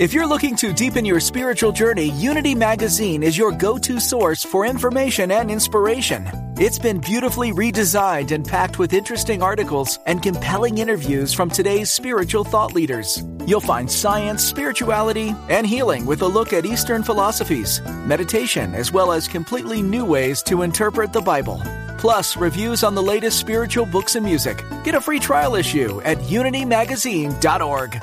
If you're looking to deepen your spiritual journey, Unity Magazine is your go to source for information and inspiration. It's been beautifully redesigned and packed with interesting articles and compelling interviews from today's spiritual thought leaders. You'll find science, spirituality, and healing with a look at Eastern philosophies, meditation, as well as completely new ways to interpret the Bible. Plus, reviews on the latest spiritual books and music. Get a free trial issue at unitymagazine.org.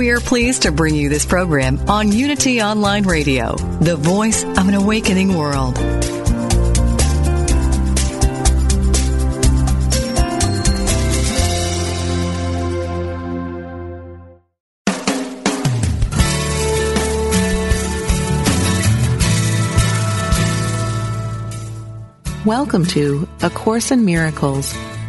We are pleased to bring you this program on Unity Online Radio, the voice of an awakening world. Welcome to A Course in Miracles,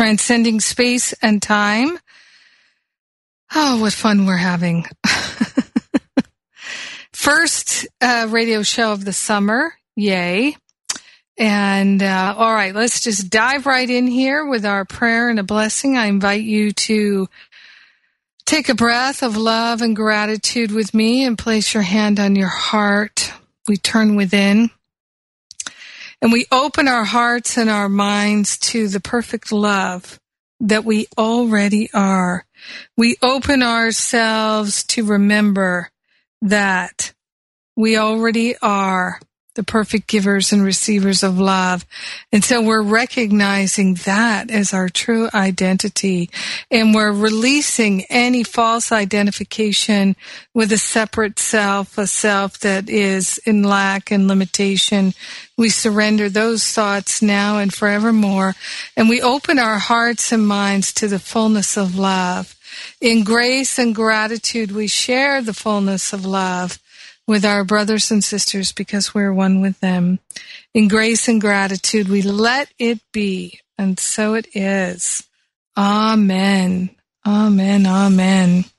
Transcending space and time. Oh, what fun we're having. First uh, radio show of the summer. Yay. And uh, all right, let's just dive right in here with our prayer and a blessing. I invite you to take a breath of love and gratitude with me and place your hand on your heart. We turn within. And we open our hearts and our minds to the perfect love that we already are. We open ourselves to remember that we already are the perfect givers and receivers of love. And so we're recognizing that as our true identity. And we're releasing any false identification with a separate self, a self that is in lack and limitation. We surrender those thoughts now and forevermore. And we open our hearts and minds to the fullness of love. In grace and gratitude, we share the fullness of love with our brothers and sisters because we're one with them. In grace and gratitude, we let it be. And so it is. Amen. Amen. Amen.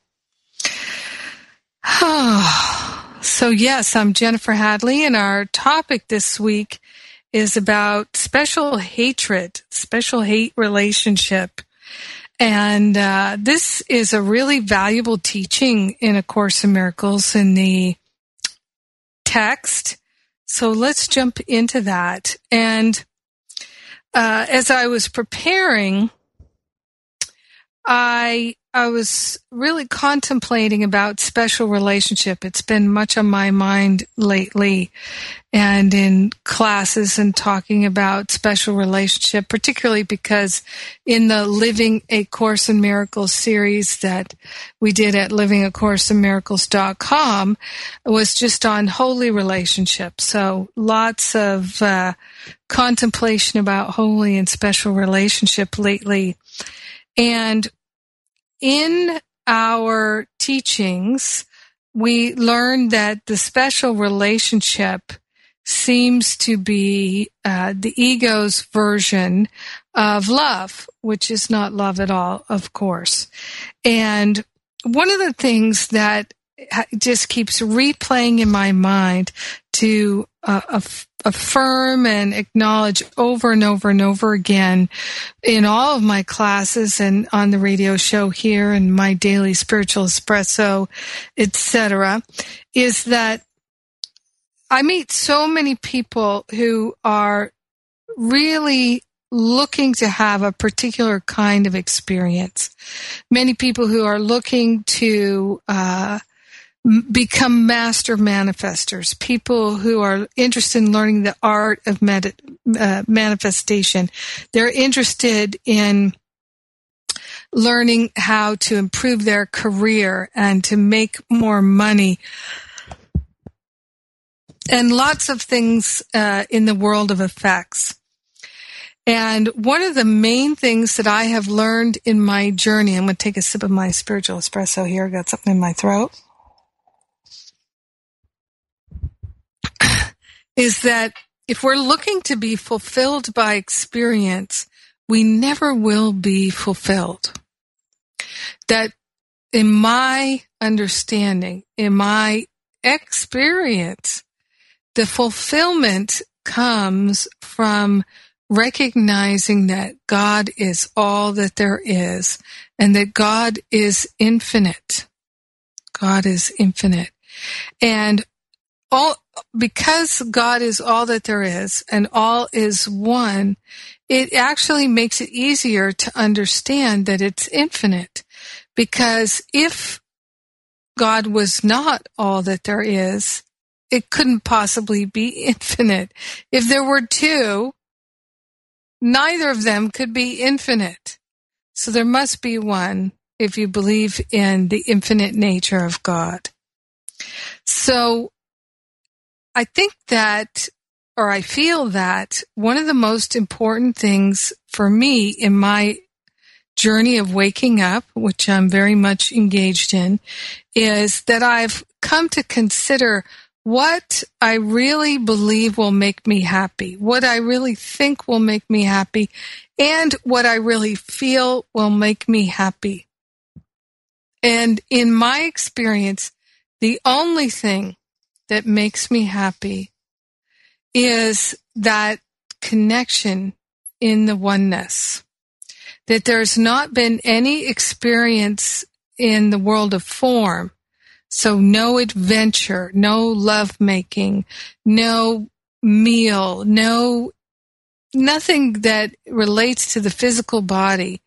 Ah. So yes, I'm Jennifer Hadley and our topic this week is about special hatred, special hate relationship. And uh, this is a really valuable teaching in A Course in Miracles in the text. So let's jump into that. And uh, as I was preparing, I I was really contemplating about special relationship. It's been much on my mind lately and in classes and talking about special relationship, particularly because in the Living a Course in Miracles series that we did at livingacourseofmiracles.com was just on holy relationships. So lots of uh, contemplation about holy and special relationship lately. And in our teachings, we learned that the special relationship seems to be uh, the ego's version of love, which is not love at all, of course. And one of the things that just keeps replaying in my mind to uh, affirm and acknowledge over and over and over again in all of my classes and on the radio show here and my daily spiritual espresso, etc., is that I meet so many people who are really looking to have a particular kind of experience. Many people who are looking to uh, become master manifestors, people who are interested in learning the art of med- uh, manifestation. They're interested in learning how to improve their career and to make more money. And lots of things uh, in the world of effects. And one of the main things that I have learned in my journey, I'm going to take a sip of my spiritual espresso here. I've got something in my throat. Is that if we're looking to be fulfilled by experience, we never will be fulfilled. That in my understanding, in my experience, the fulfillment comes from recognizing that God is all that there is and that God is infinite. God is infinite. And all because God is all that there is and all is one, it actually makes it easier to understand that it's infinite. Because if God was not all that there is, it couldn't possibly be infinite. If there were two, neither of them could be infinite. So there must be one if you believe in the infinite nature of God. So I think that, or I feel that one of the most important things for me in my journey of waking up, which I'm very much engaged in, is that I've come to consider what I really believe will make me happy, what I really think will make me happy, and what I really feel will make me happy. And in my experience, the only thing that makes me happy is that connection in the oneness. That there's not been any experience in the world of form. So no adventure, no lovemaking, no meal, no, nothing that relates to the physical body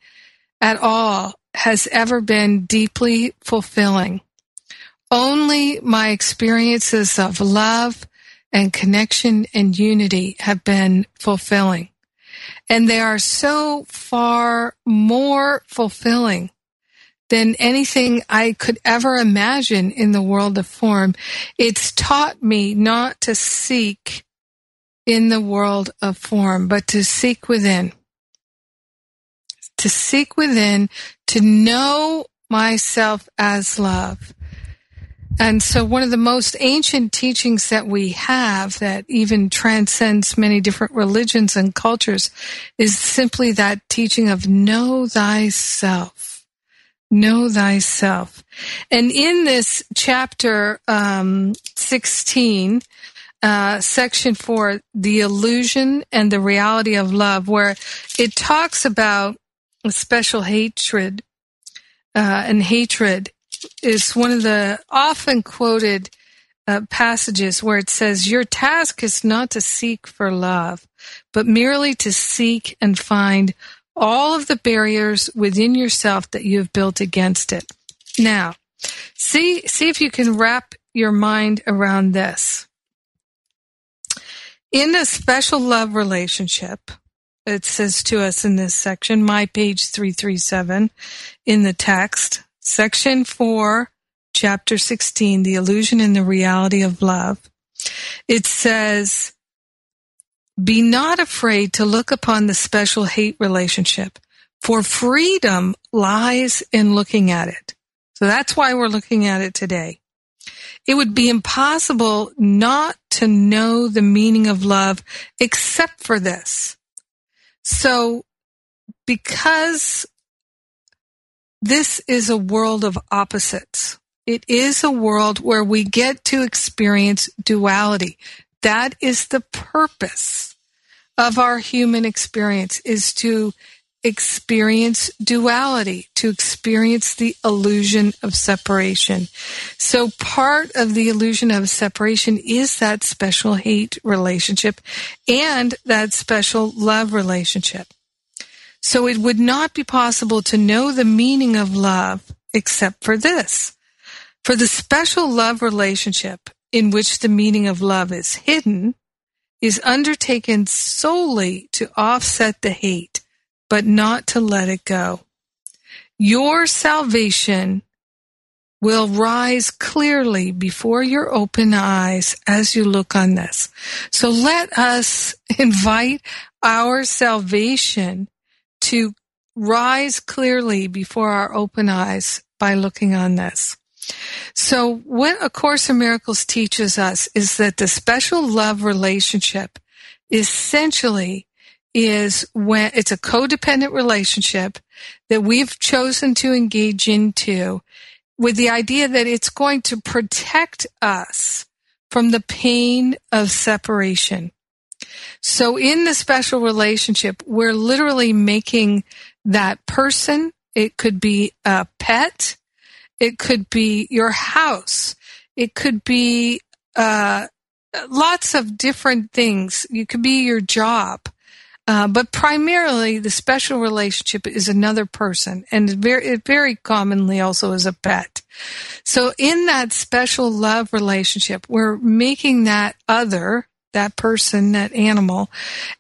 at all has ever been deeply fulfilling. Only my experiences of love and connection and unity have been fulfilling. And they are so far more fulfilling than anything I could ever imagine in the world of form. It's taught me not to seek in the world of form, but to seek within. To seek within, to know myself as love and so one of the most ancient teachings that we have that even transcends many different religions and cultures is simply that teaching of know thyself. Know thyself. And in this chapter um, 16, uh, section four, the illusion and the reality of love, where it talks about special hatred uh, and hatred is one of the often quoted uh, passages where it says, Your task is not to seek for love, but merely to seek and find all of the barriers within yourself that you have built against it. Now, see, see if you can wrap your mind around this. In a special love relationship, it says to us in this section, my page 337 in the text, Section 4, Chapter 16, The Illusion and the Reality of Love. It says, Be not afraid to look upon the special hate relationship, for freedom lies in looking at it. So that's why we're looking at it today. It would be impossible not to know the meaning of love except for this. So because this is a world of opposites. It is a world where we get to experience duality. That is the purpose of our human experience is to experience duality, to experience the illusion of separation. So part of the illusion of separation is that special hate relationship and that special love relationship. So it would not be possible to know the meaning of love except for this. For the special love relationship in which the meaning of love is hidden is undertaken solely to offset the hate, but not to let it go. Your salvation will rise clearly before your open eyes as you look on this. So let us invite our salvation to rise clearly before our open eyes by looking on this. So what A Course in Miracles teaches us is that the special love relationship essentially is when it's a codependent relationship that we've chosen to engage into with the idea that it's going to protect us from the pain of separation. So in the special relationship, we're literally making that person, it could be a pet, it could be your house, it could be uh, lots of different things. You could be your job. Uh, but primarily, the special relationship is another person, and very, very commonly also is a pet. So, in that special love relationship, we're making that other, that person, that animal,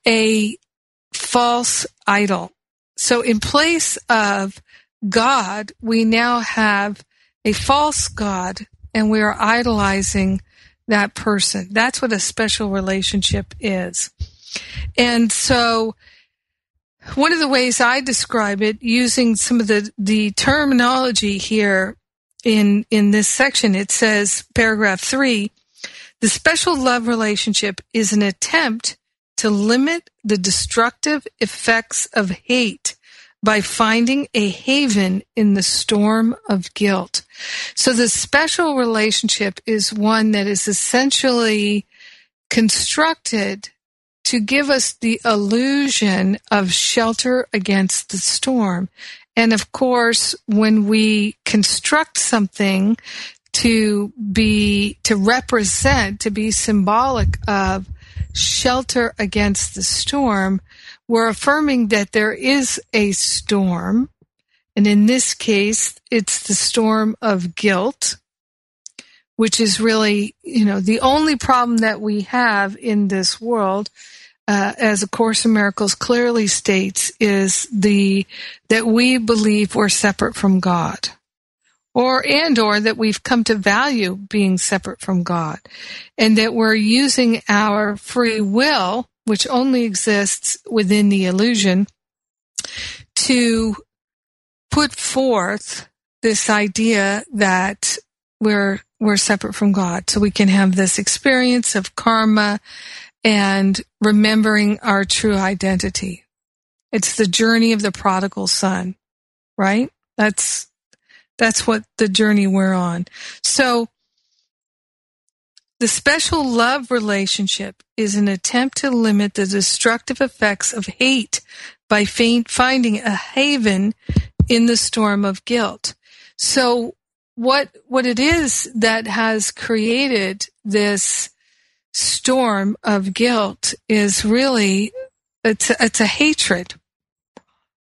a false idol. So, in place of God, we now have a false God, and we are idolizing that person. That's what a special relationship is. And so one of the ways I describe it using some of the, the terminology here in, in this section, it says paragraph three, the special love relationship is an attempt to limit the destructive effects of hate by finding a haven in the storm of guilt. So the special relationship is one that is essentially constructed to give us the illusion of shelter against the storm. And of course, when we construct something to be, to represent, to be symbolic of shelter against the storm, we're affirming that there is a storm. And in this case, it's the storm of guilt, which is really, you know, the only problem that we have in this world, uh, as A Course in Miracles clearly states, is the, that we believe we're separate from God. Or, and or that we've come to value being separate from God. And that we're using our free will which only exists within the illusion, to put forth this idea that we're we're separate from God. So we can have this experience of karma and remembering our true identity. It's the journey of the prodigal son, right? That's that's what the journey we're on. So the special love relationship is an attempt to limit the destructive effects of hate by finding a haven in the storm of guilt. So what what it is that has created this storm of guilt is really it's a, it's a hatred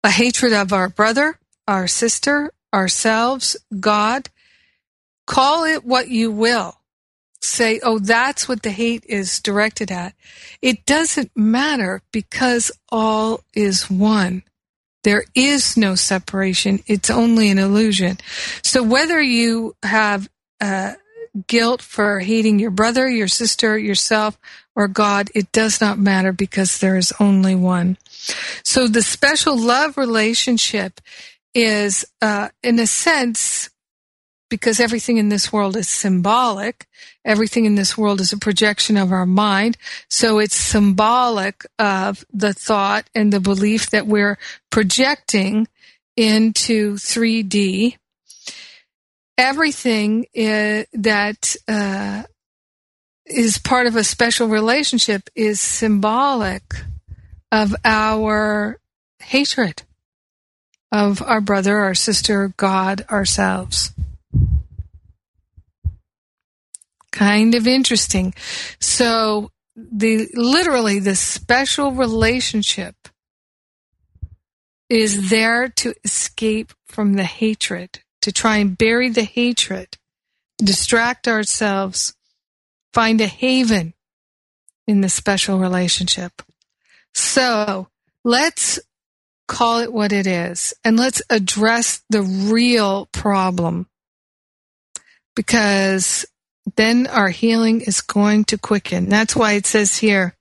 a hatred of our brother our sister ourselves god call it what you will say, oh, that's what the hate is directed at. It doesn't matter because all is one. There is no separation. It's only an illusion. So whether you have uh, guilt for hating your brother, your sister, yourself, or God, it does not matter because there is only one. So the special love relationship is, uh, in a sense, because everything in this world is symbolic. Everything in this world is a projection of our mind. So it's symbolic of the thought and the belief that we're projecting into 3D. Everything is, that uh, is part of a special relationship is symbolic of our hatred of our brother, our sister, God, ourselves. kind of interesting. So the literally the special relationship is there to escape from the hatred, to try and bury the hatred distract ourselves, find a haven in the special relationship. So let's call it what it is and let's address the real problem because then our healing is going to quicken. That's why it says here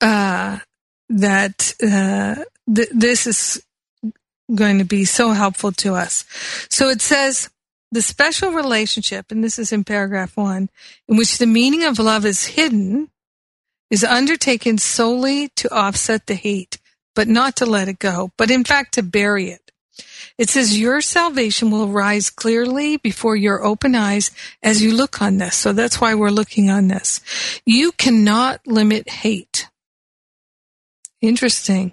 uh, that uh, th- this is going to be so helpful to us. So it says the special relationship, and this is in paragraph one, in which the meaning of love is hidden, is undertaken solely to offset the hate, but not to let it go, but in fact to bury it. It says your salvation will rise clearly before your open eyes as you look on this. So that's why we're looking on this. You cannot limit hate. Interesting.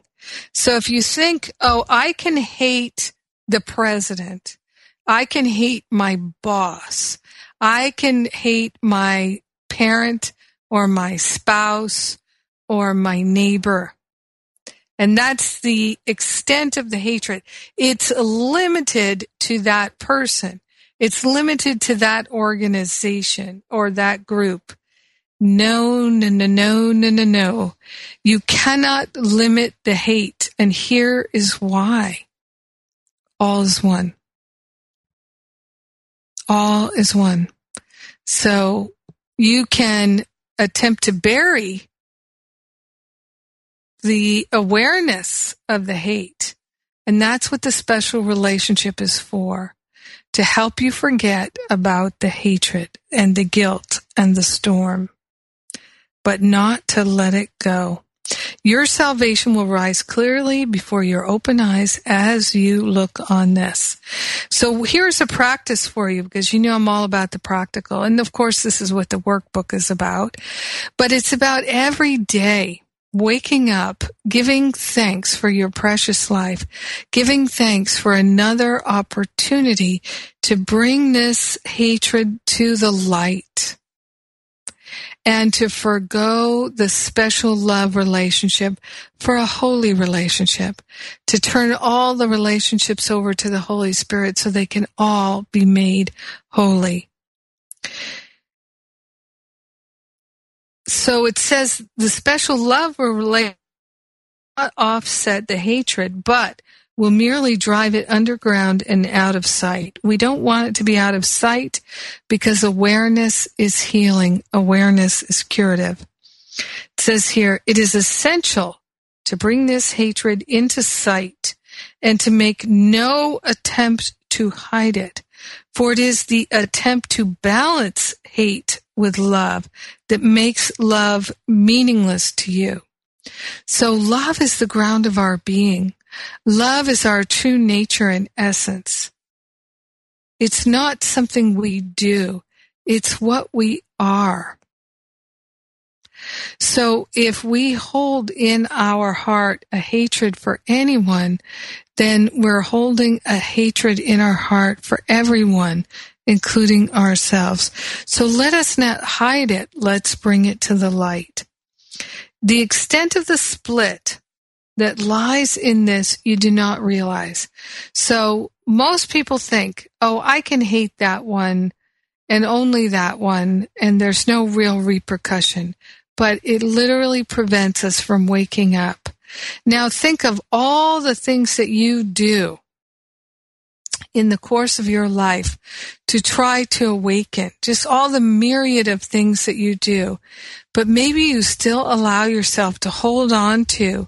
So if you think, oh, I can hate the president. I can hate my boss. I can hate my parent or my spouse or my neighbor. And that's the extent of the hatred. It's limited to that person. It's limited to that organization or that group. No, no, no, no, no, no, no. You cannot limit the hate. And here is why. All is one. All is one. So you can attempt to bury the awareness of the hate. And that's what the special relationship is for to help you forget about the hatred and the guilt and the storm but not to let it go. Your salvation will rise clearly before your open eyes as you look on this. So here's a practice for you because you know I'm all about the practical. And of course, this is what the workbook is about, but it's about every day waking up, giving thanks for your precious life, giving thanks for another opportunity to bring this hatred to the light and to forego the special love relationship for a holy relationship, to turn all the relationships over to the Holy Spirit so they can all be made holy. So it says the special love will offset the hatred, but will merely drive it underground and out of sight. We don't want it to be out of sight because awareness is healing. Awareness is curative. It says here, it is essential to bring this hatred into sight and to make no attempt to hide it. For it is the attempt to balance hate with love that makes love meaningless to you. So love is the ground of our being. Love is our true nature and essence. It's not something we do. It's what we are. So if we hold in our heart a hatred for anyone, then we're holding a hatred in our heart for everyone, including ourselves. So let us not hide it. Let's bring it to the light. The extent of the split that lies in this you do not realize. So most people think, oh, I can hate that one and only that one, and there's no real repercussion. But it literally prevents us from waking up. Now think of all the things that you do in the course of your life to try to awaken, just all the myriad of things that you do. But maybe you still allow yourself to hold on to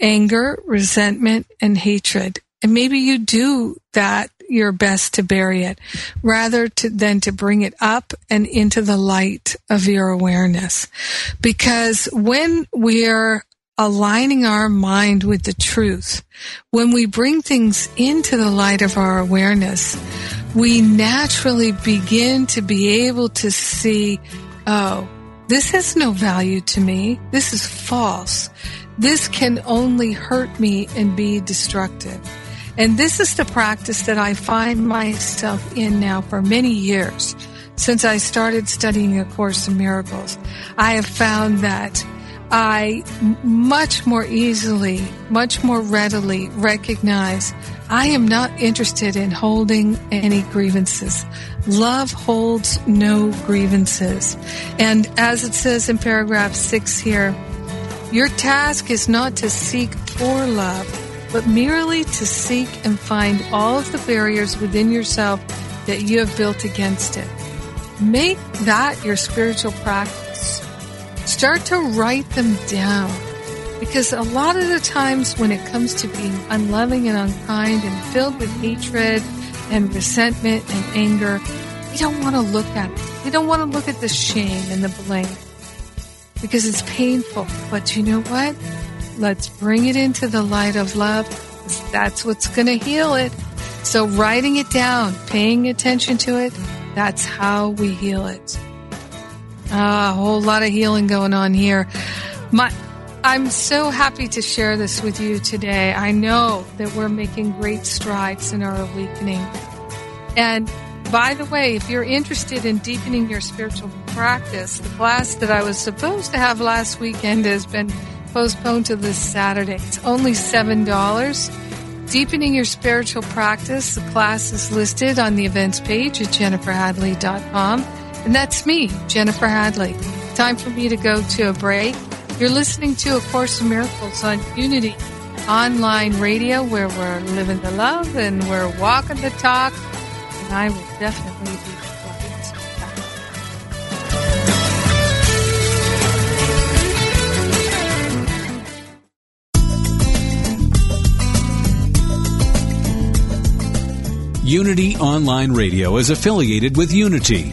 anger, resentment, and hatred. And maybe you do that your best to bury it rather to, than to bring it up and into the light of your awareness. Because when we're aligning our mind with the truth, when we bring things into the light of our awareness, we naturally begin to be able to see, oh, this has no value to me. This is false. This can only hurt me and be destructive. And this is the practice that I find myself in now for many years. Since I started studying A Course in Miracles, I have found that I much more easily, much more readily recognize I am not interested in holding any grievances. Love holds no grievances. And as it says in paragraph six here, your task is not to seek for love, but merely to seek and find all of the barriers within yourself that you have built against it. Make that your spiritual practice. Start to write them down. Because a lot of the times when it comes to being unloving and unkind and filled with hatred and resentment and anger, we don't want to look at it. We don't want to look at the shame and the blame because it's painful. But you know what? Let's bring it into the light of love. That's what's going to heal it. So writing it down, paying attention to it, that's how we heal it. Ah, a whole lot of healing going on here. My, I'm so happy to share this with you today. I know that we're making great strides in our awakening. And by the way, if you're interested in deepening your spiritual practice, the class that I was supposed to have last weekend has been postponed to this Saturday. It's only $7. Deepening your spiritual practice, the class is listed on the events page at jenniferhadley.com. And that's me, Jennifer Hadley. Time for me to go to a break. You're listening to A Course in Miracles on Unity online radio where we're living the love and we're walking the talk. And I will definitely be Unity Online Radio is affiliated with Unity,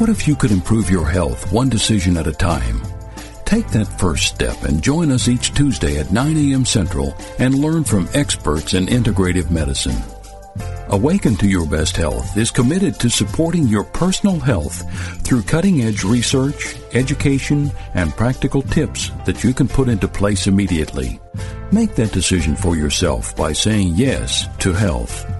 What if you could improve your health one decision at a time? Take that first step and join us each Tuesday at 9 a.m. Central and learn from experts in integrative medicine. Awaken to Your Best Health is committed to supporting your personal health through cutting edge research, education, and practical tips that you can put into place immediately. Make that decision for yourself by saying yes to health.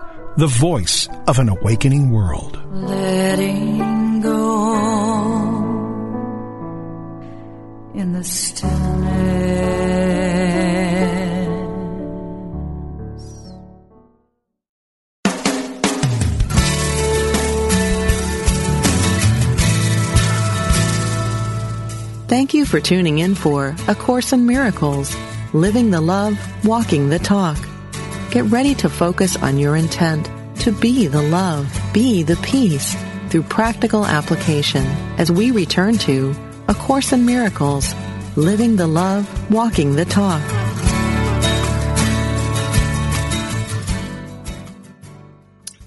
the voice of an awakening world. Letting go in the stillness. Thank you for tuning in for A Course in Miracles. Living the Love, Walking the Talk. Get ready to focus on your intent to be the love, be the peace through practical application as we return to A Course in Miracles, Living the Love, Walking the Talk.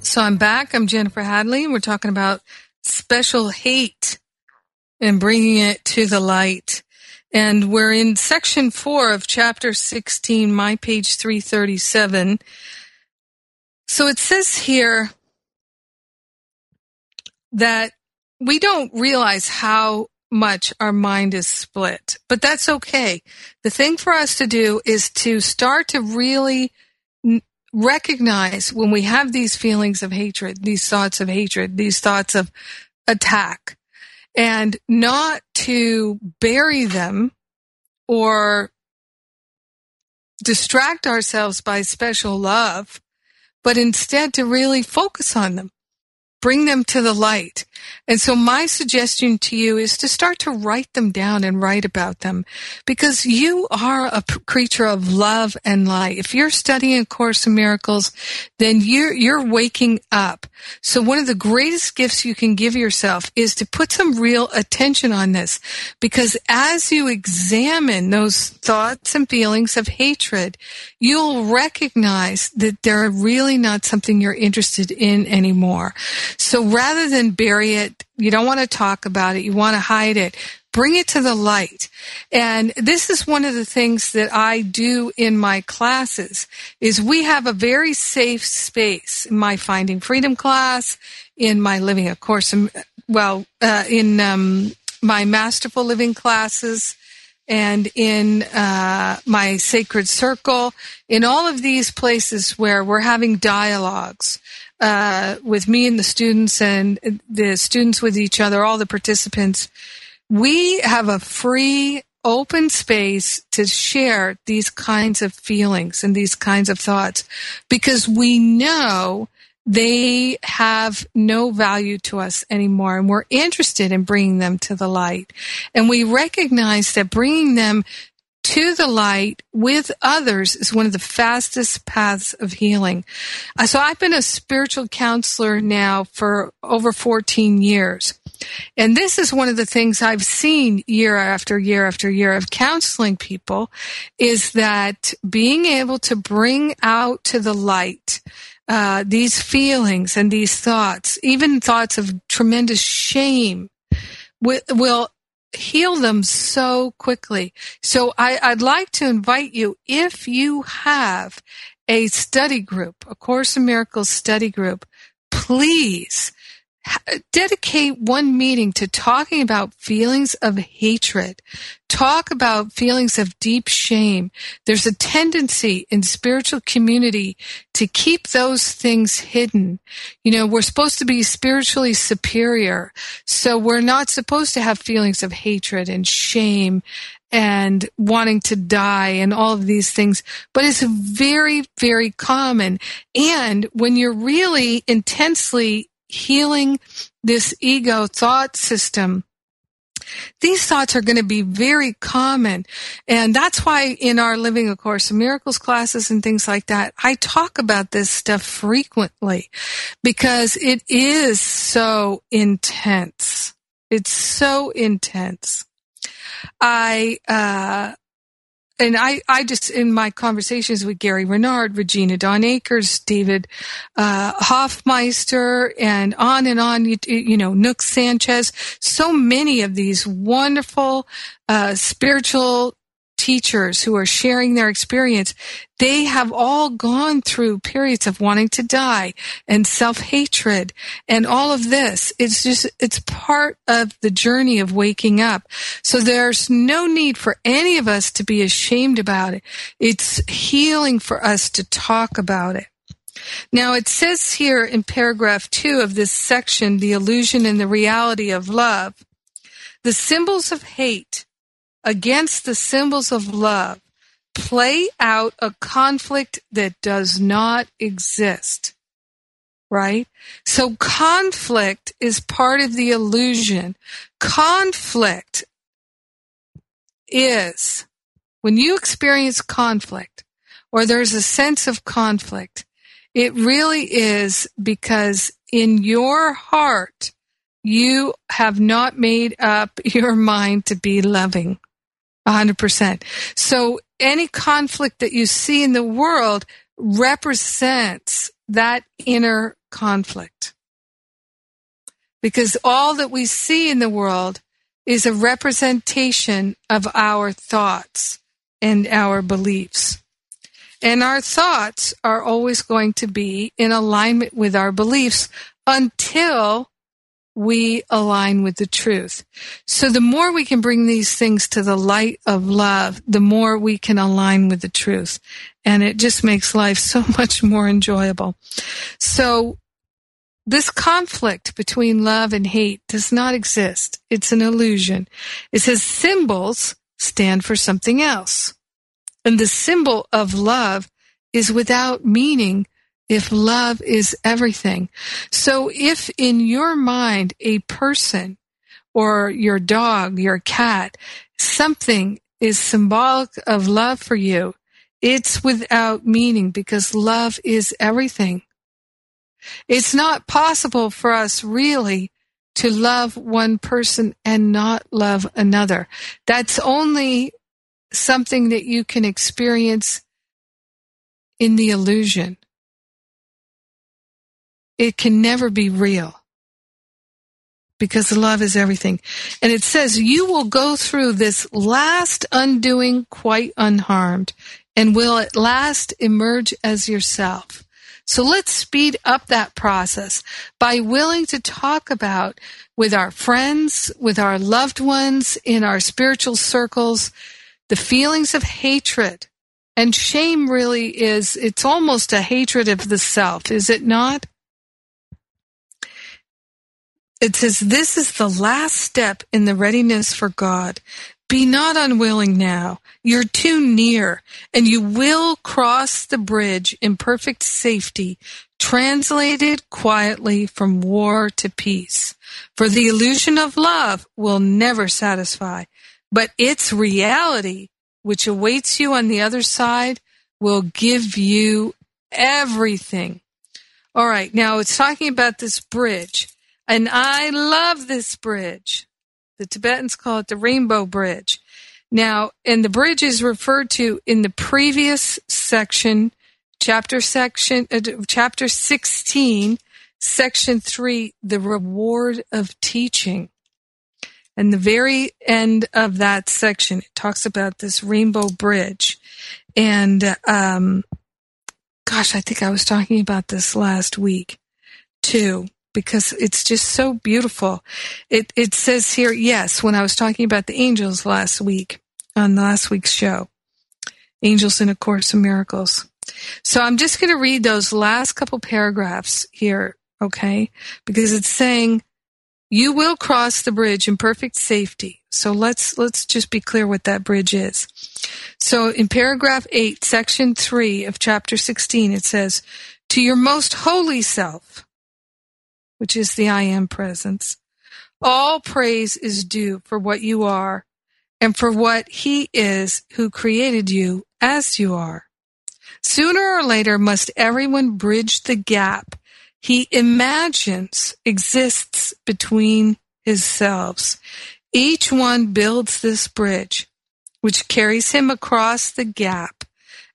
So I'm back. I'm Jennifer Hadley. and We're talking about special hate and bringing it to the light. And we're in section four of chapter 16, my page 337. So it says here that we don't realize how much our mind is split, but that's okay. The thing for us to do is to start to really recognize when we have these feelings of hatred, these thoughts of hatred, these thoughts of attack, and not to bury them or distract ourselves by special love, but instead to really focus on them bring them to the light. And so my suggestion to you is to start to write them down and write about them because you are a creature of love and light. If you're studying a course in miracles, then you're, you're waking up. So one of the greatest gifts you can give yourself is to put some real attention on this because as you examine those thoughts and feelings of hatred, you'll recognize that they're really not something you're interested in anymore. So rather than bury it, you don't want to talk about it, you want to hide it, bring it to the light. And this is one of the things that I do in my classes is we have a very safe space in my finding freedom class, in my living a course, well, uh, in um, my masterful living classes and in uh, my sacred circle, in all of these places where we're having dialogues uh, with me and the students and the students with each other, all the participants, we have a free, open space to share these kinds of feelings and these kinds of thoughts because we know they have no value to us anymore and we're interested in bringing them to the light. And we recognize that bringing them to the light with others is one of the fastest paths of healing. Uh, so I've been a spiritual counselor now for over 14 years. And this is one of the things I've seen year after year after year of counseling people is that being able to bring out to the light uh, these feelings and these thoughts, even thoughts of tremendous shame, will, heal them so quickly. So I, I'd like to invite you, if you have a study group, a Course in Miracles study group, please dedicate one meeting to talking about feelings of hatred. Talk about feelings of deep shame. There's a tendency in spiritual community to keep those things hidden. You know, we're supposed to be spiritually superior. So we're not supposed to have feelings of hatred and shame and wanting to die and all of these things. But it's very, very common. And when you're really intensely healing this ego thought system, these thoughts are going to be very common. And that's why in our Living A Course Miracles classes and things like that, I talk about this stuff frequently because it is so intense. It's so intense. I, uh, and I, I just in my conversations with Gary Renard, Regina Dawn Akers, David uh, Hoffmeister, and on and on. You, you know, Nouk Sanchez. So many of these wonderful uh, spiritual teachers who are sharing their experience, they have all gone through periods of wanting to die and self-hatred and all of this. It's just, it's part of the journey of waking up. So there's no need for any of us to be ashamed about it. It's healing for us to talk about it. Now it says here in paragraph two of this section, the illusion and the reality of love, the symbols of hate against the symbols of love play out a conflict that does not exist. Right? So conflict is part of the illusion. Conflict is when you experience conflict or there's a sense of conflict, it really is because in your heart, you have not made up your mind to be loving. 100%. So any conflict that you see in the world represents that inner conflict. Because all that we see in the world is a representation of our thoughts and our beliefs. And our thoughts are always going to be in alignment with our beliefs until we align with the truth. So the more we can bring these things to the light of love, the more we can align with the truth. And it just makes life so much more enjoyable. So this conflict between love and hate does not exist. It's an illusion. It says symbols stand for something else. And the symbol of love is without meaning if love is everything. So if in your mind a person or your dog, your cat, something is symbolic of love for you, it's without meaning because love is everything. It's not possible for us really to love one person and not love another. That's only something that you can experience in the illusion. It can never be real because love is everything. And it says you will go through this last undoing quite unharmed and will at last emerge as yourself. So let's speed up that process by willing to talk about with our friends, with our loved ones, in our spiritual circles, the feelings of hatred. And shame really is, it's almost a hatred of the self, is it not? It says, This is the last step in the readiness for God. Be not unwilling now. You're too near, and you will cross the bridge in perfect safety, translated quietly from war to peace. For the illusion of love will never satisfy, but its reality, which awaits you on the other side, will give you everything. All right, now it's talking about this bridge, and I love this bridge. The Tibetans call it the Rainbow Bridge. Now, and the bridge is referred to in the previous section, chapter section, uh, chapter 16, section 3, the reward of teaching. And the very end of that section, it talks about this rainbow bridge. And, um, gosh, I think I was talking about this last week too because it's just so beautiful. It it says here, yes, when I was talking about the angels last week on last week's show, Angels in a Course of Miracles. So I'm just going to read those last couple paragraphs here, okay? Because it's saying you will cross the bridge in perfect safety. So let's let's just be clear what that bridge is. So in paragraph 8, section 3 of chapter 16 it says, "To your most holy self, which is the I am presence. All praise is due for what you are and for what he is who created you as you are. Sooner or later must everyone bridge the gap he imagines exists between his selves. Each one builds this bridge, which carries him across the gap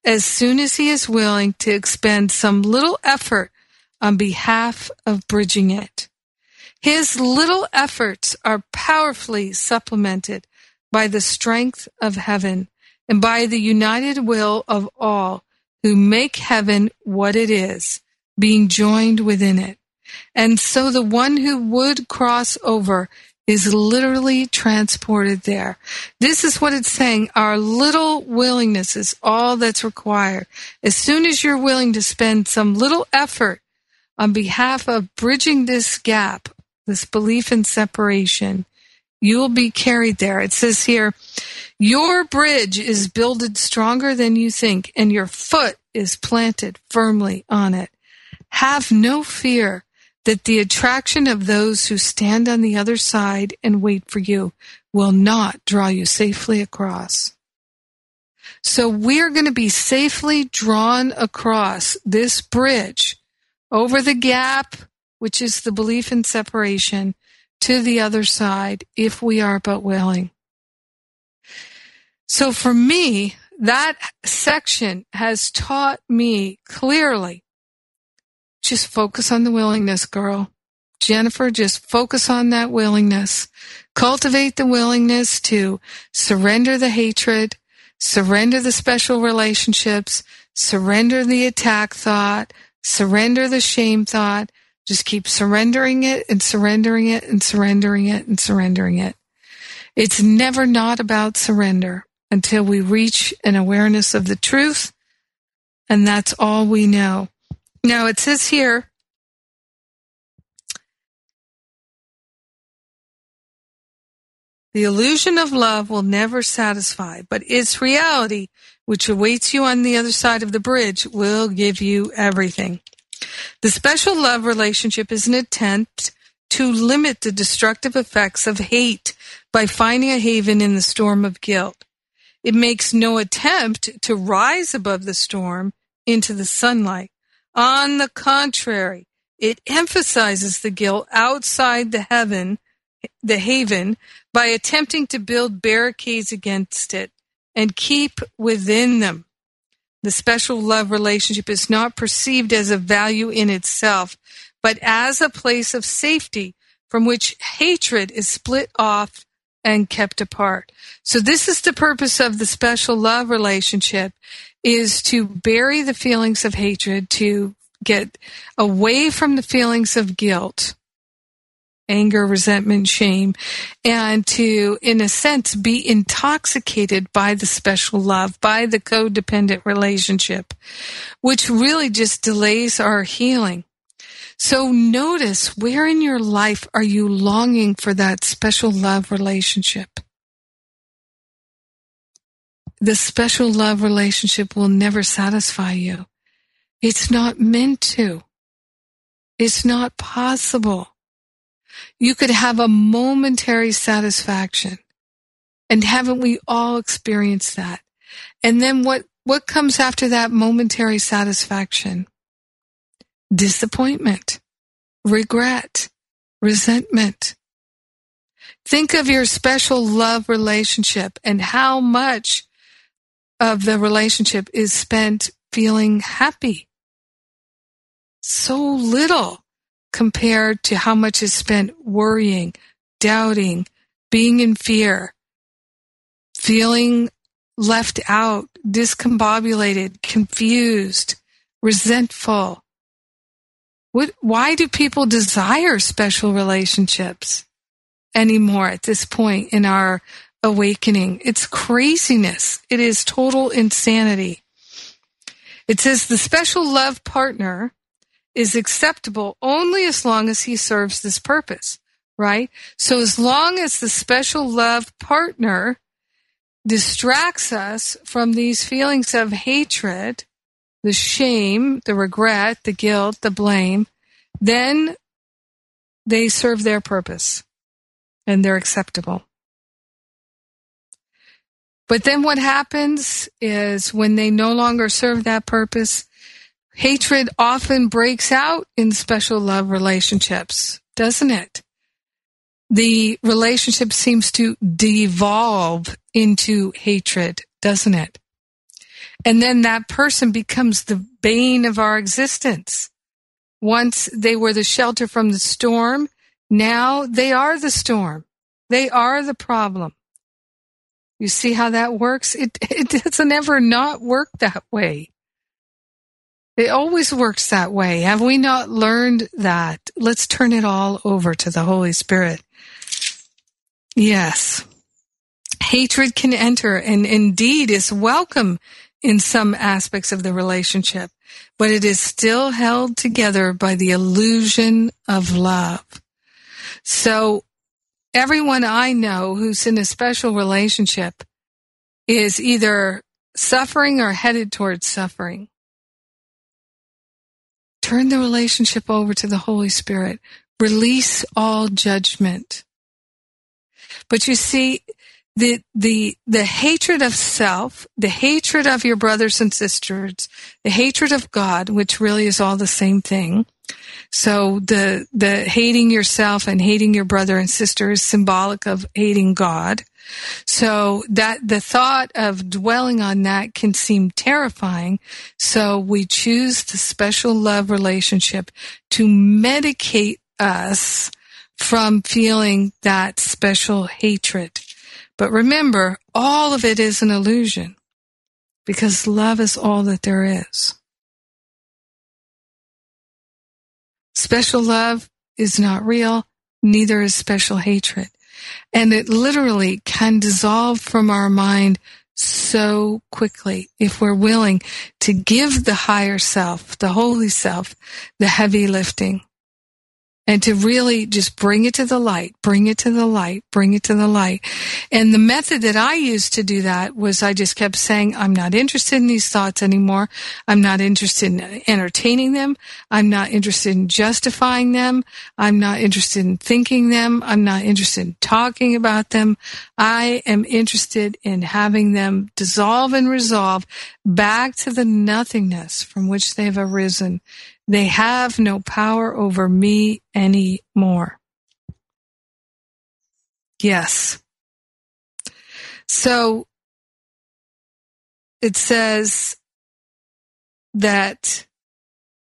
as soon as he is willing to expend some little effort on behalf of bridging it. His little efforts are powerfully supplemented by the strength of heaven and by the united will of all who make heaven what it is, being joined within it. And so the one who would cross over is literally transported there. This is what it's saying. Our little willingness is all that's required. As soon as you're willing to spend some little effort on behalf of bridging this gap, this belief in separation, you will be carried there. It says here, your bridge is builded stronger than you think, and your foot is planted firmly on it. Have no fear that the attraction of those who stand on the other side and wait for you will not draw you safely across. So we're going to be safely drawn across this bridge over the gap, which is the belief in separation, to the other side if we are but willing. So for me, that section has taught me clearly just focus on the willingness, girl. Jennifer, just focus on that willingness. Cultivate the willingness to surrender the hatred, surrender the special relationships, surrender the attack thought, surrender the shame thought. Just keep surrendering it and surrendering it and surrendering it and surrendering it. It's never not about surrender until we reach an awareness of the truth. And that's all we know. Now it says here, the illusion of love will never satisfy, but its reality, which awaits you on the other side of the bridge, will give you everything. The special love relationship is an attempt to limit the destructive effects of hate by finding a haven in the storm of guilt. It makes no attempt to rise above the storm into the sunlight. On the contrary, it emphasizes the guilt outside the heaven, the haven, by attempting to build barricades against it and keep within them. The special love relationship is not perceived as a value in itself, but as a place of safety from which hatred is split off and kept apart. So this is the purpose of the special love relationship is to bury the feelings of hatred, to get away from the feelings of guilt, anger, resentment, shame, and to, in a sense, be intoxicated by the special love, by the codependent relationship, which really just delays our healing. So notice where in your life are you longing for that special love relationship? The special love relationship will never satisfy you. It's not meant to. It's not possible. You could have a momentary satisfaction. And haven't we all experienced that? And then what, what comes after that momentary satisfaction? disappointment, regret, resentment. Think of your special love relationship and how much of the relationship is spent feeling happy. So little compared to how much is spent worrying, doubting, being in fear, feeling left out, discombobulated, confused, resentful, what, why do people desire special relationships anymore at this point in our awakening? It's craziness. It is total insanity. It says the special love partner is acceptable only as long as he serves this purpose, right? So as long as the special love partner distracts us from these feelings of hatred, the shame, the regret, the guilt, the blame, then they serve their purpose and they're acceptable. But then what happens is when they no longer serve that purpose, hatred often breaks out in special love relationships, doesn't it? The relationship seems to devolve into hatred, doesn't it? And then that person becomes the bane of our existence. Once they were the shelter from the storm, now they are the storm. They are the problem. You see how that works? It, it doesn't ever not work that way. It always works that way. Have we not learned that? Let's turn it all over to the Holy Spirit. Yes. Hatred can enter and indeed is welcome in some aspects of the relationship, but it is still held together by the illusion of love. So everyone I know who's in a special relationship is either suffering or headed towards suffering. Turn the relationship over to the Holy Spirit. Release all judgment. But you see, the the the hatred of self, the hatred of your brothers and sisters, the hatred of God, which really is all the same thing. So the the hating yourself and hating your brother and sister is symbolic of hating God. So that the thought of dwelling on that can seem terrifying. So we choose the special love relationship to medicate us from feeling that special hatred. But remember, all of it is an illusion because love is all that there is. Special love is not real, neither is special hatred. And it literally can dissolve from our mind so quickly if we're willing to give the higher self, the holy self, the heavy lifting and to really just bring it to the light, bring it to the light, bring it to the light. And the method that I used to do that was I just kept saying, I'm not interested in these thoughts anymore. I'm not interested in entertaining them. I'm not interested in justifying them. I'm not interested in thinking them. I'm not interested in talking about them. I am interested in having them dissolve and resolve back to the nothingness from which they've arisen they have no power over me anymore. Yes. So it says that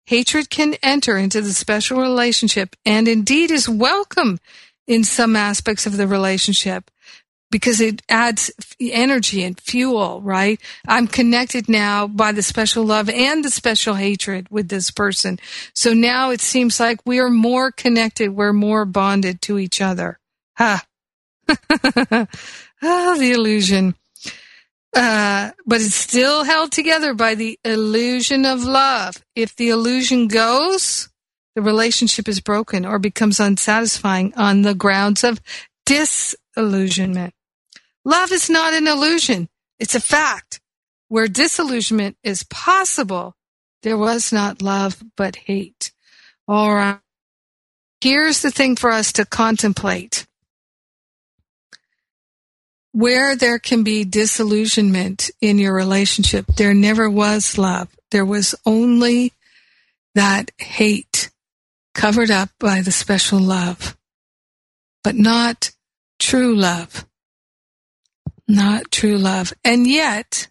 hatred can enter into the special relationship and indeed is welcome in some aspects of the relationship because it adds energy and fuel, right? I'm connected now by the special love and the special hatred with this person. So now it seems like we are more connected. We're more bonded to each other. Ha. ah, the illusion. Uh, but it's still held together by the illusion of love. If the illusion goes, the relationship is broken or becomes unsatisfying on the grounds of disillusionment. Love is not an illusion. It's a fact. Where disillusionment is possible, there was not love, but hate. All right. Here's the thing for us to contemplate. Where there can be disillusionment in your relationship, there never was love. There was only that hate covered up by the special love, but not true love. Not true love. And yet,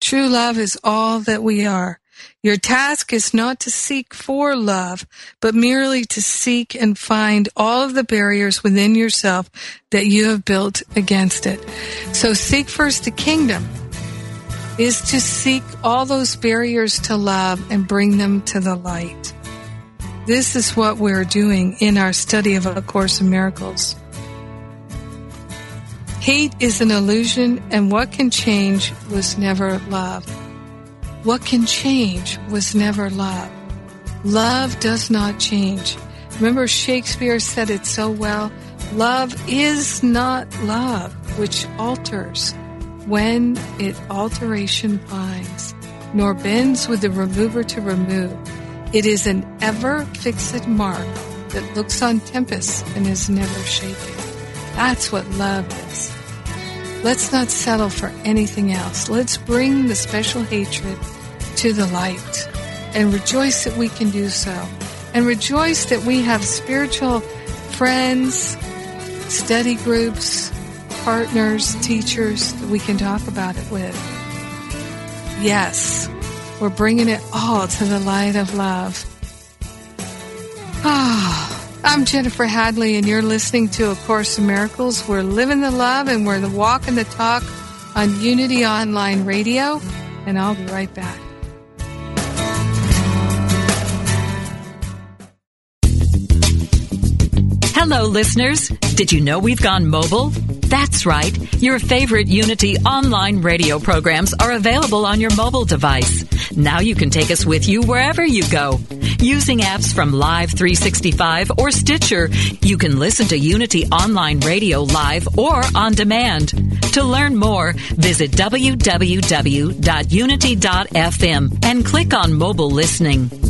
true love is all that we are. Your task is not to seek for love, but merely to seek and find all of the barriers within yourself that you have built against it. So seek first the kingdom is to seek all those barriers to love and bring them to the light. This is what we're doing in our study of A Course in Miracles. Hate is an illusion, and what can change was never love. What can change was never love. Love does not change. Remember, Shakespeare said it so well love is not love, which alters when it alteration finds, nor bends with the remover to remove. It is an ever fixed mark that looks on tempests and is never shaken. That's what love is. Let's not settle for anything else. Let's bring the special hatred to the light and rejoice that we can do so. And rejoice that we have spiritual friends, study groups, partners, teachers that we can talk about it with. Yes, we're bringing it all to the light of love. I'm Jennifer Hadley, and you're listening to A Course in Miracles. We're living the love and we're the walk and the talk on Unity Online Radio, and I'll be right back. Hello, listeners. Did you know we've gone mobile? That's right. Your favorite Unity online radio programs are available on your mobile device. Now you can take us with you wherever you go. Using apps from Live 365 or Stitcher, you can listen to Unity online radio live or on demand. To learn more, visit www.unity.fm and click on mobile listening.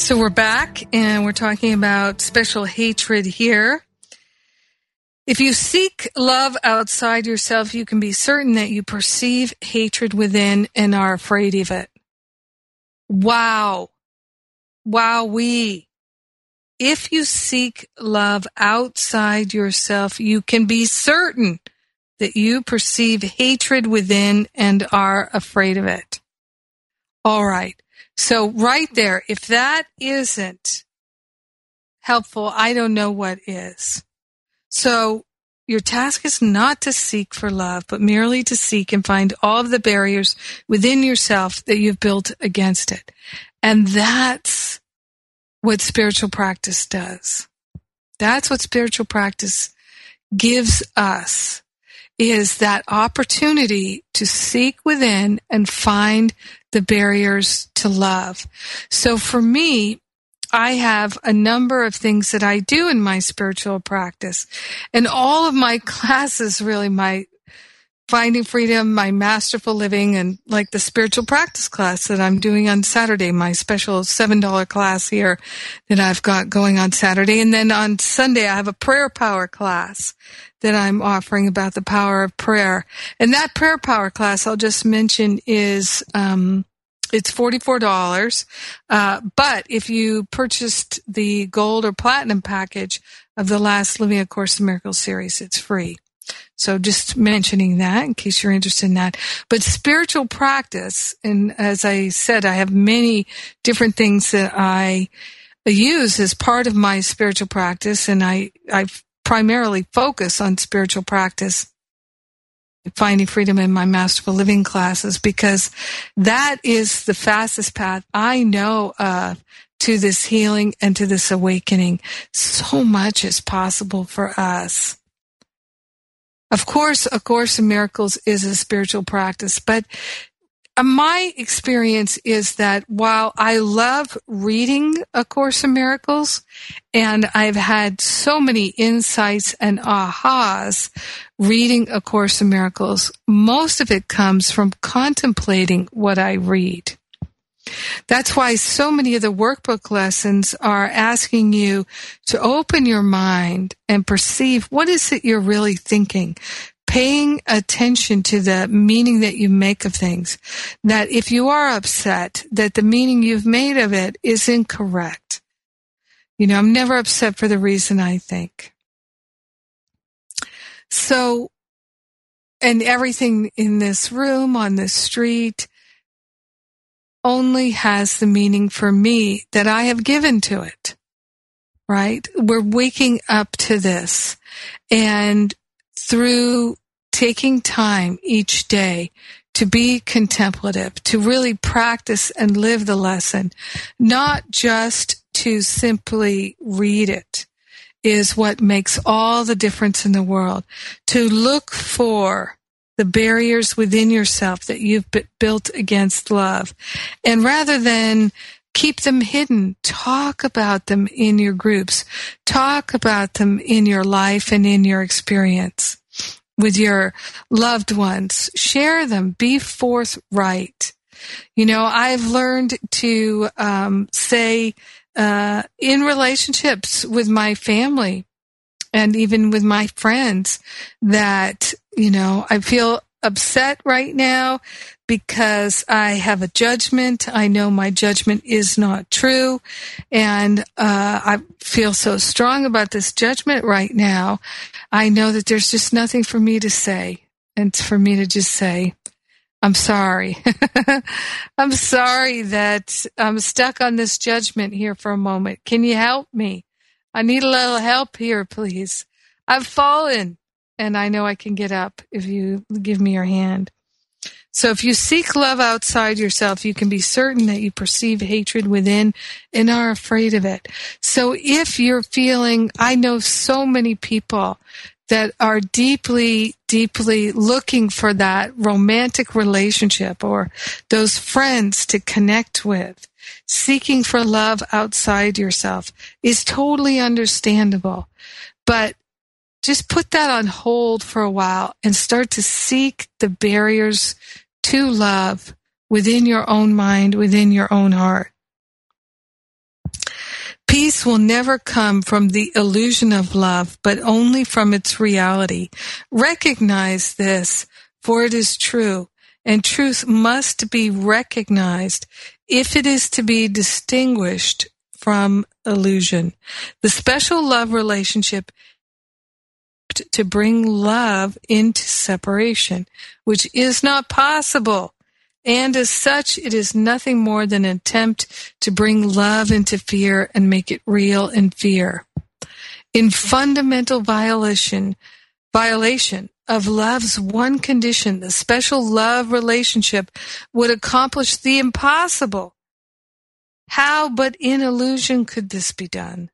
So we're back and we're talking about special hatred here. If you seek love outside yourself, you can be certain that you perceive hatred within and are afraid of it. Wow. Wow, we. If you seek love outside yourself, you can be certain that you perceive hatred within and are afraid of it. All right. So right there, if that isn't helpful, I don't know what is. So your task is not to seek for love, but merely to seek and find all of the barriers within yourself that you've built against it. And that's what spiritual practice does. That's what spiritual practice gives us is that opportunity to seek within and find the barriers to love. So for me, I have a number of things that I do in my spiritual practice and all of my classes, really my finding freedom, my masterful living and like the spiritual practice class that I'm doing on Saturday, my special $7 class here that I've got going on Saturday. And then on Sunday, I have a prayer power class that I'm offering about the power of prayer. And that prayer power class, I'll just mention, is um, it's $44. Uh, but if you purchased the gold or platinum package of the last Living A Course in Miracles series, it's free. So just mentioning that in case you're interested in that. But spiritual practice, and as I said, I have many different things that I use as part of my spiritual practice, and I, I primarily focus on spiritual practice finding freedom in my masterful living classes because that is the fastest path I know of to this healing and to this awakening. So much is possible for us. Of course, A Course in Miracles is a spiritual practice, but uh, my experience is that while I love reading A Course in Miracles, and I've had so many insights and ahas reading A Course in Miracles, most of it comes from contemplating what I read. That's why so many of the workbook lessons are asking you to open your mind and perceive what is it you're really thinking paying attention to the meaning that you make of things. That if you are upset, that the meaning you've made of it is incorrect. You know, I'm never upset for the reason I think. So, and everything in this room, on this street, only has the meaning for me that I have given to it. Right? We're waking up to this. And through taking time each day to be contemplative, to really practice and live the lesson, not just to simply read it is what makes all the difference in the world. To look for the barriers within yourself that you've built against love. And rather than keep them hidden, talk about them in your groups, talk about them in your life and in your experience with your loved ones. Share them. Be forthright. You know, I've learned to um, say uh, in relationships with my family and even with my friends that, you know, I feel upset right now because I have a judgment. I know my judgment is not true. And uh, I feel so strong about this judgment right now. I know that there's just nothing for me to say. And for me to just say, I'm sorry. I'm sorry that I'm stuck on this judgment here for a moment. Can you help me? I need a little help here, please. I've fallen and I know I can get up if you give me your hand. So if you seek love outside yourself, you can be certain that you perceive hatred within and are afraid of it. So if you're feeling, I know so many people that are deeply, deeply looking for that romantic relationship or those friends to connect with. Seeking for love outside yourself is totally understandable. But just put that on hold for a while and start to seek the barriers to love within your own mind, within your own heart. Peace will never come from the illusion of love, but only from its reality. Recognize this, for it is true, and truth must be recognized if it is to be distinguished from illusion. The special love relationship to bring love into separation, which is not possible. And as such, it is nothing more than an attempt to bring love into fear and make it real in fear. In fundamental violation, violation of love's one condition, the special love relationship would accomplish the impossible. How but in illusion could this be done?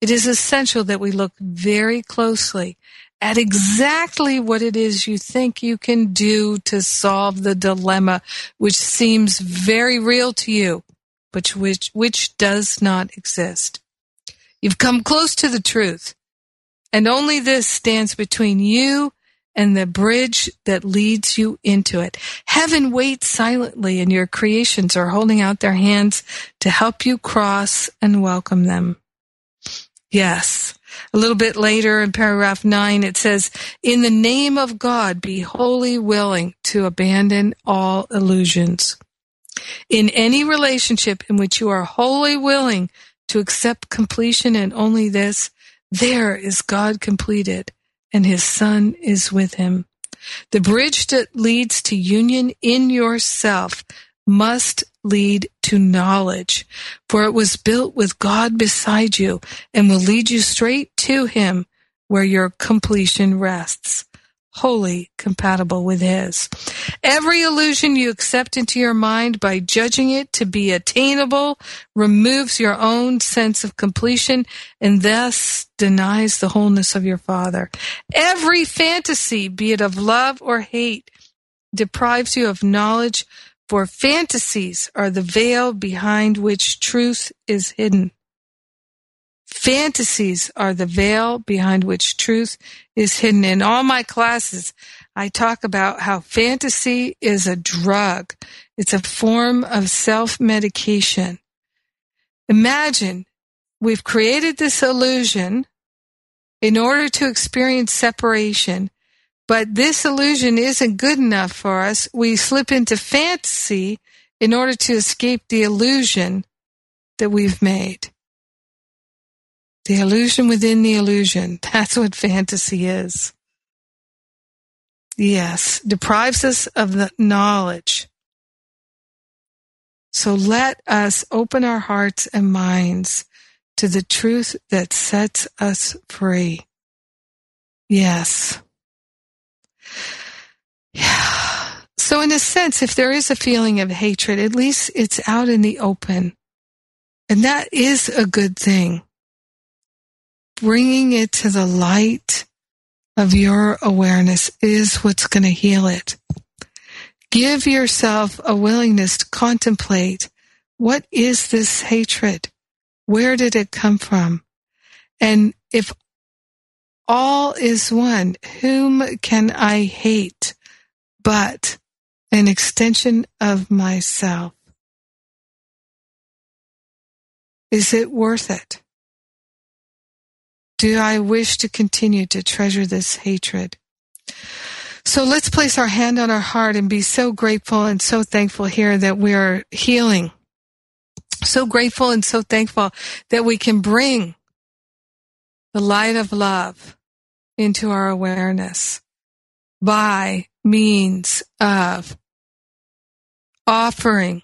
It is essential that we look very closely at exactly what it is you think you can do to solve the dilemma which seems very real to you, but which, which does not exist. You've come close to the truth, and only this stands between you and the bridge that leads you into it. Heaven waits silently, and your creations are holding out their hands to help you cross and welcome them. Yes. A little bit later in paragraph 9, it says, In the name of God, be wholly willing to abandon all illusions. In any relationship in which you are wholly willing to accept completion and only this, there is God completed and his son is with him. The bridge that leads to union in yourself must lead to knowledge, for it was built with God beside you and will lead you straight to Him where your completion rests wholly compatible with His. Every illusion you accept into your mind by judging it to be attainable removes your own sense of completion and thus denies the wholeness of your Father. Every fantasy, be it of love or hate, deprives you of knowledge for fantasies are the veil behind which truth is hidden. Fantasies are the veil behind which truth is hidden. In all my classes, I talk about how fantasy is a drug. It's a form of self-medication. Imagine we've created this illusion in order to experience separation but this illusion isn't good enough for us. We slip into fantasy in order to escape the illusion that we've made. The illusion within the illusion. That's what fantasy is. Yes, deprives us of the knowledge. So let us open our hearts and minds to the truth that sets us free. Yes. So, in a sense, if there is a feeling of hatred, at least it's out in the open. And that is a good thing. Bringing it to the light of your awareness is what's going to heal it. Give yourself a willingness to contemplate what is this hatred? Where did it come from? And if all is one, whom can I hate but an extension of myself. Is it worth it? Do I wish to continue to treasure this hatred? So let's place our hand on our heart and be so grateful and so thankful here that we are healing. So grateful and so thankful that we can bring the light of love into our awareness by means of offering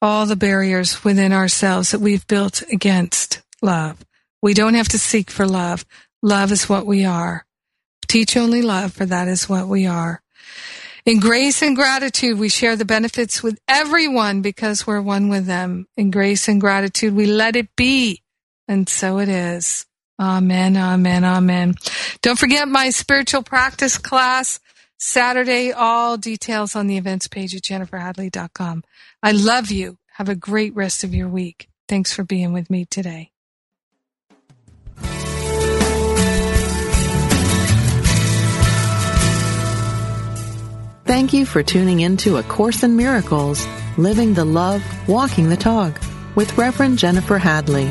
all the barriers within ourselves that we've built against love. We don't have to seek for love. Love is what we are. Teach only love, for that is what we are. In grace and gratitude, we share the benefits with everyone because we're one with them. In grace and gratitude, we let it be. And so it is. Amen, amen, amen. Don't forget my spiritual practice class Saturday. All details on the events page at jenniferhadley.com. I love you. Have a great rest of your week. Thanks for being with me today. Thank you for tuning in to A Course in Miracles, Living the Love, Walking the Talk with Reverend Jennifer Hadley.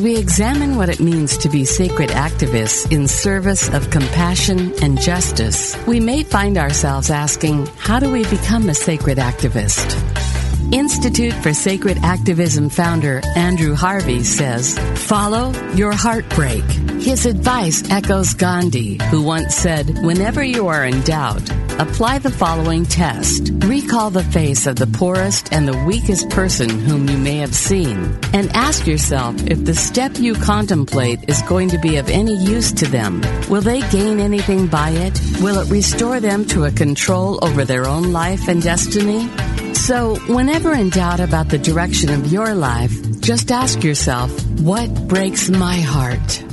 As we examine what it means to be sacred activists in service of compassion and justice, we may find ourselves asking, how do we become a sacred activist? Institute for Sacred Activism founder Andrew Harvey says, follow your heartbreak. His advice echoes Gandhi, who once said, whenever you are in doubt, apply the following test. Recall the face of the poorest and the weakest person whom you may have seen, and ask yourself if the step you contemplate is going to be of any use to them. Will they gain anything by it? Will it restore them to a control over their own life and destiny? So, whenever in doubt about the direction of your life, just ask yourself, what breaks my heart?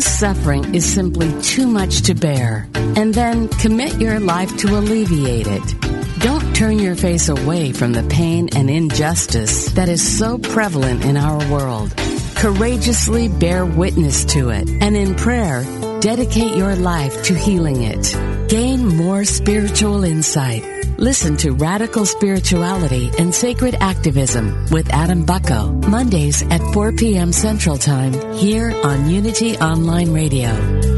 Suffering is simply too much to bear? And then commit your life to alleviate it. Don't turn your face away from the pain and injustice that is so prevalent in our world. Courageously bear witness to it, and in prayer, dedicate your life to healing it. Gain more spiritual insight. Listen to Radical Spirituality and Sacred Activism with Adam Bucko, Mondays at 4 p.m. Central Time, here on Unity Online Radio.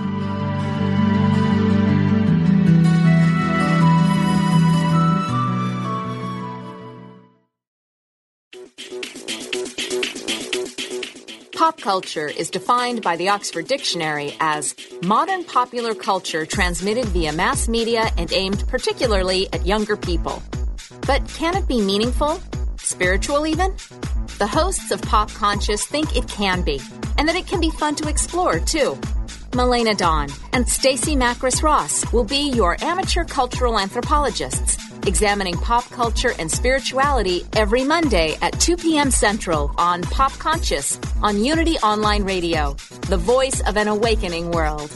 Culture is defined by the Oxford Dictionary as modern popular culture transmitted via mass media and aimed particularly at younger people. But can it be meaningful? Spiritual, even? The hosts of Pop Conscious think it can be, and that it can be fun to explore, too. Melena Dawn and Stacy Macris Ross will be your amateur cultural anthropologists, examining pop culture and spirituality every Monday at 2 p.m. Central on Pop Conscious on Unity Online Radio, the voice of an awakening world.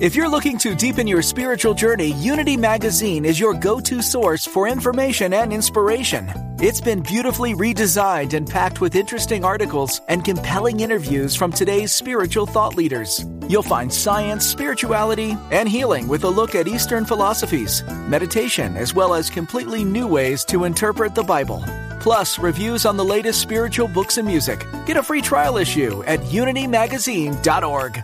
If you're looking to deepen your spiritual journey, Unity Magazine is your go to source for information and inspiration. It's been beautifully redesigned and packed with interesting articles and compelling interviews from today's spiritual thought leaders. You'll find science, spirituality, and healing with a look at Eastern philosophies, meditation, as well as completely new ways to interpret the Bible. Plus, reviews on the latest spiritual books and music. Get a free trial issue at unitymagazine.org.